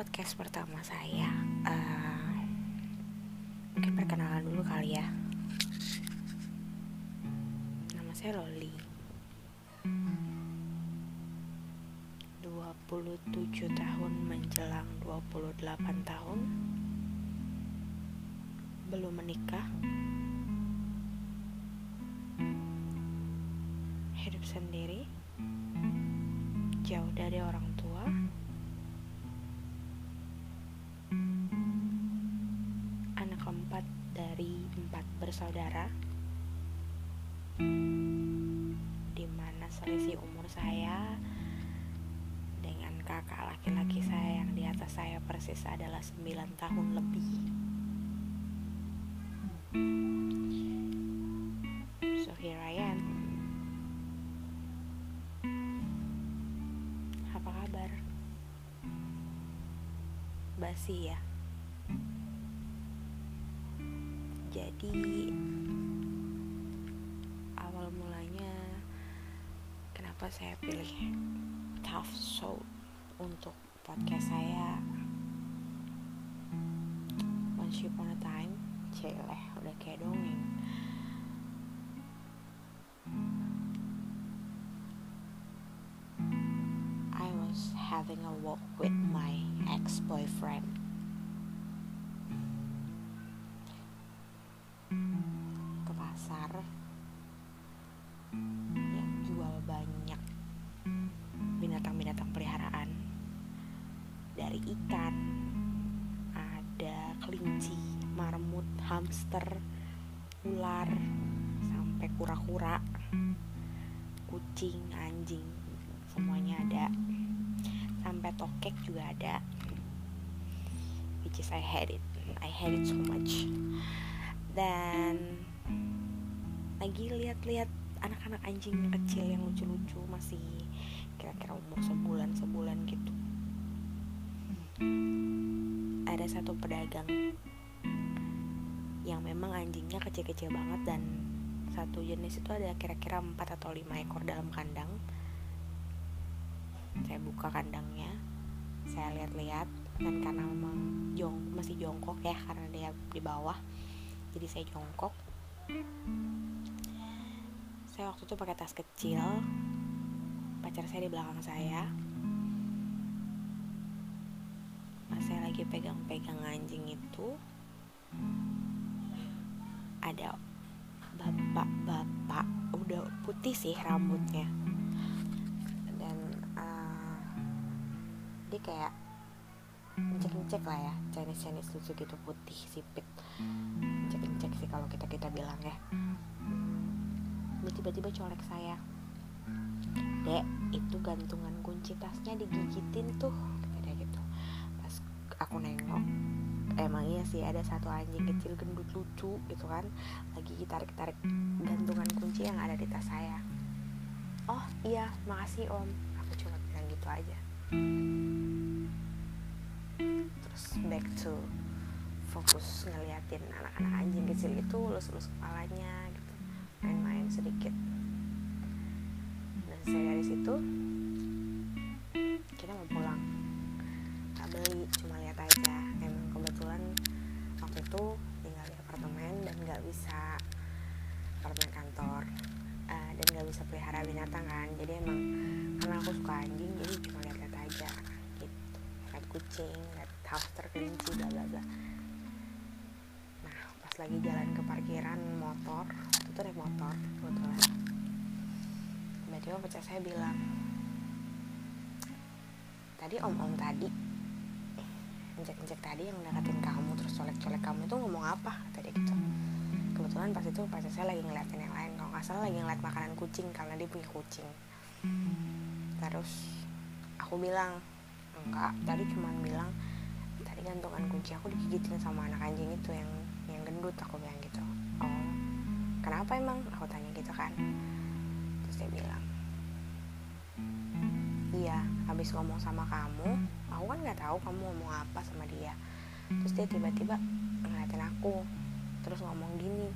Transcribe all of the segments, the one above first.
podcast pertama saya uh, Mungkin perkenalan dulu kali ya. Nama saya Loli. 27 tahun menjelang 28 tahun. Belum menikah. Hidup sendiri. Jauh dari orang tua bersaudara di mana selisih umur saya dengan kakak laki-laki saya yang di atas saya persis adalah 9 tahun lebih. So here I am apa kabar? Basi ya jadi awal mulanya kenapa saya pilih tough soul untuk podcast saya? Once upon a time celeh udah kayak dongeng. I was having a walk with my ex-boyfriend yang jual banyak binatang-binatang peliharaan. Dari ikan ada kelinci marmut hamster ular sampai kura-kura kucing anjing semuanya ada. Sampai tokek juga ada. Which is I hate it. I hate it so much. Dan lagi lihat-lihat anak-anak anjing kecil yang lucu-lucu masih kira-kira umur sebulan sebulan gitu. Ada satu pedagang yang memang anjingnya kecil-kecil banget dan satu jenis itu ada kira-kira 4 atau 5 ekor dalam kandang. Saya buka kandangnya saya lihat-lihat dan karena memang jong masih jongkok ya karena dia di bawah jadi saya jongkok saya waktu itu pakai tas kecil. Pacar saya di belakang saya. Pas saya lagi pegang-pegang anjing itu ada bapak-bapak udah putih sih rambutnya. Dan uh, dia kayak ngecek-ngecek lah ya Chinese-Chinese lucu gitu putih sipit. Ngecek-ngecek sih kalau kita kita bilang ya dia tiba-tiba colek saya. Dek itu gantungan kunci tasnya digigitin tuh kata gitu. Pas aku nengok emang iya sih ada satu anjing kecil gendut lucu gitu kan lagi tarik-tarik gantungan kunci yang ada di tas saya. Oh iya makasih om. Aku cuma bilang gitu aja. Terus back to fokus ngeliatin anak-anak anjing kecil itu lus-lus kepalanya main-main sedikit. Dan saya dari situ kita mau pulang. Tak beli cuma lihat aja. Emang kebetulan waktu itu tinggal di apartemen dan nggak bisa apartemen kantor. Uh, dan nggak bisa pelihara binatang kan. Jadi emang karena aku suka anjing jadi cuma lihat-lihat aja. Gitu. Lihat kucing lihat hamster kelinci bla bla bla. Nah pas lagi jalan ke parkiran motor itu naik motor kebetulan. Tiba-tiba pacar saya bilang tadi om-om tadi injek-injek tadi yang deketin kamu terus colek-colek kamu itu ngomong apa? Tadi gitu. Kebetulan pas itu pacar saya lagi ngeliatin yang lain. Kalau nggak salah lagi ngeliat makanan kucing karena dia punya kucing. Terus aku bilang enggak tadi cuma bilang tadi gantungan kunci aku digigitin sama anak anjing itu yang yang gendut aku bilang gitu kenapa emang? Aku tanya gitu kan. Terus dia bilang iya habis ngomong sama kamu aku kan nggak tahu kamu ngomong apa sama dia. Terus dia tiba-tiba ngeliatin aku terus ngomong gini.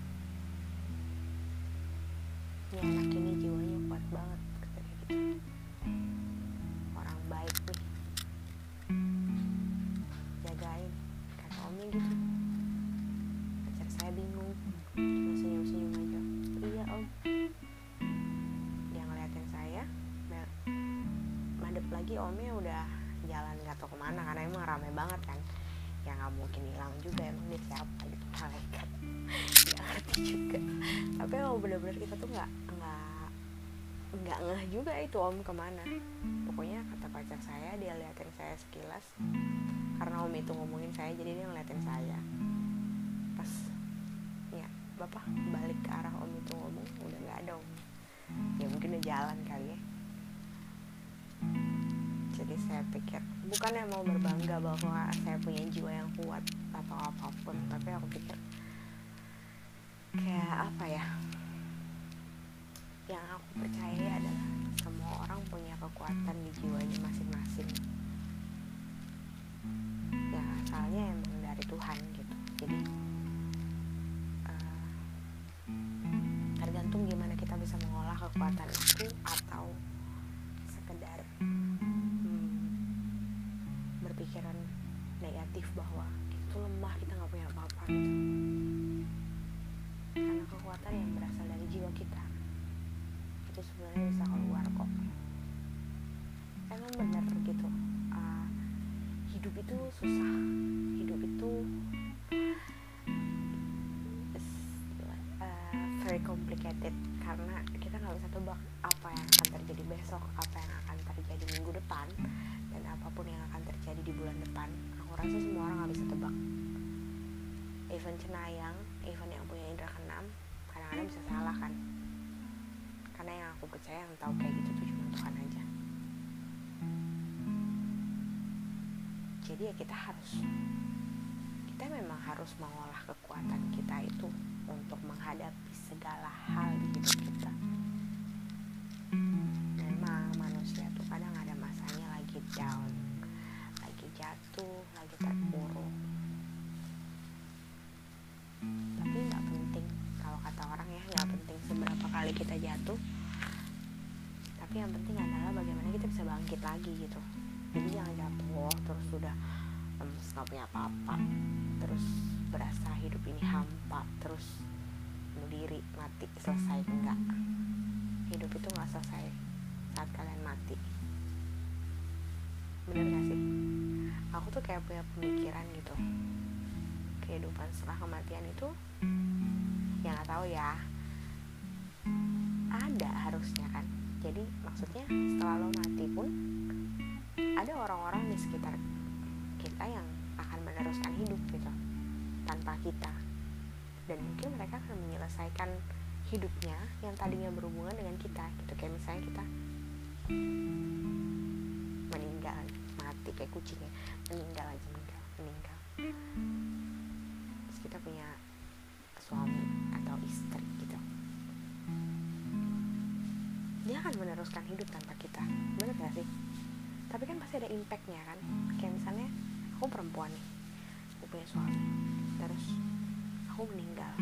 Ini anak ini jiwanya kuat banget mungkin hilang juga emang dia siapa gitu malaikat. Nggak ngerti juga. Tapi emang bener-bener kita tuh nggak nggak nggak ngeh juga itu om ke mana. Pokoknya kata pacar saya dia liatin saya sekilas. Karena om itu ngomongin saya jadi dia ngeliatin saya. Pas ya bapak balik ke arah om itu ngomong udah nggak ada om. Ya mungkin udah jalan kali saya pikir bukannya mau berbangga bahwa saya punya jiwa yang kuat atau apa pun tapi aku pikir kayak apa ya? Yang aku percaya adalah semua orang punya kekuatan di jiwanya masing-masing. Ya asalnya emang dari Tuhan gitu. Jadi uh, tergantung gimana kita bisa mengolah kekuatan itu atau negatif bahwa itu lemah kita nggak punya apa-apa gitu. Karena kekuatan yang berasal dari jiwa kita itu sebenarnya bisa keluar kok. Emang bener gitu uh, hidup itu susah. Hidup itu uh, very complicated. Karena kita nggak bisa tebak apa yang akan terjadi besok apa yang akan terjadi minggu depan dan apa pun yang akan terjadi di bulan depan aku rasa semua orang nggak bisa tebak. Even cenayang even yang punya indera keenam kadang-kadang bisa salah kan. Karena yang aku percaya yang tahu kayak gitu tuh cuma Tuhan aja. Jadi ya kita harus kita memang harus mengolah kekuatan kita itu untuk menghadapi segala hal di hidup kita jatuh tapi yang penting adalah bagaimana kita bisa bangkit lagi gitu. Jadi jangan jatuh terus sudah lemes nggak punya apa-apa. Terus berasa hidup ini hampa terus bunuh diri mati selesai enggak. Hidup itu nggak selesai saat kalian mati. Bener gak sih? Aku tuh kayak punya pemikiran gitu. Kehidupan setelah kematian itu ya nggak tahu ya jadi maksudnya setelah lo mati pun ada orang-orang di sekitar kita yang akan meneruskan hidup gitu tanpa kita. Dan mungkin mereka akan menyelesaikan hidupnya yang tadinya berhubungan dengan kita gitu. Kayak misalnya kita meninggal mati kayak kucing ya. Meninggal aja meninggal meninggal. Terus kita punya suami atau istri gitu dia akan meneruskan hidup tanpa kita. Bener gak sih? Tapi kan pasti ada impactnya kan. Kayak misalnya aku perempuan nih. Aku punya suami. Terus aku meninggal.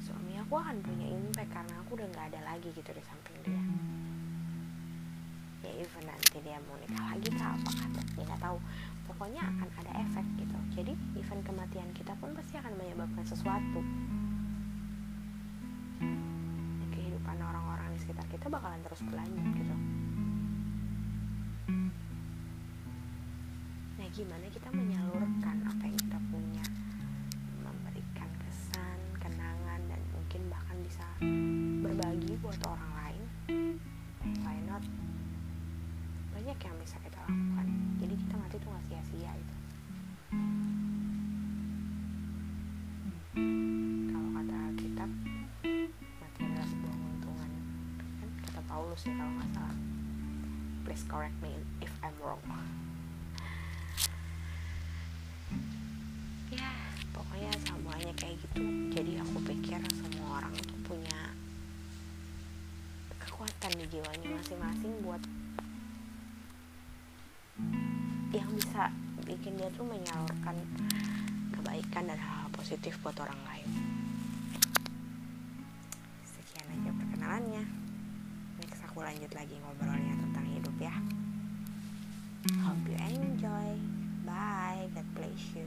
Suami aku akan punya impact karena aku udah nggak ada lagi gitu di samping dia. Ya even nanti dia mau nikah lagi kah apa kata nggak tahu. Pokoknya akan ada efek gitu. Jadi even kematian kita pun pasti akan menyebabkan sesuatu kita bakalan terus berlanjut gitu. Nah gimana kita menyalurkan apa yang please correct me if I'm wrong. Ya pokoknya semuanya kayak gitu. Jadi aku pikir semua orang tuh punya kekuatan di jiwanya masing-masing buat yang bisa bikin dia tuh menyalurkan kebaikan dan hal-hal positif buat orang lain. Sekian aja perkenalannya. Next aku lanjut lagi ngobrolnya dạ. Yeah. hope you enjoy. Bye. God bless you.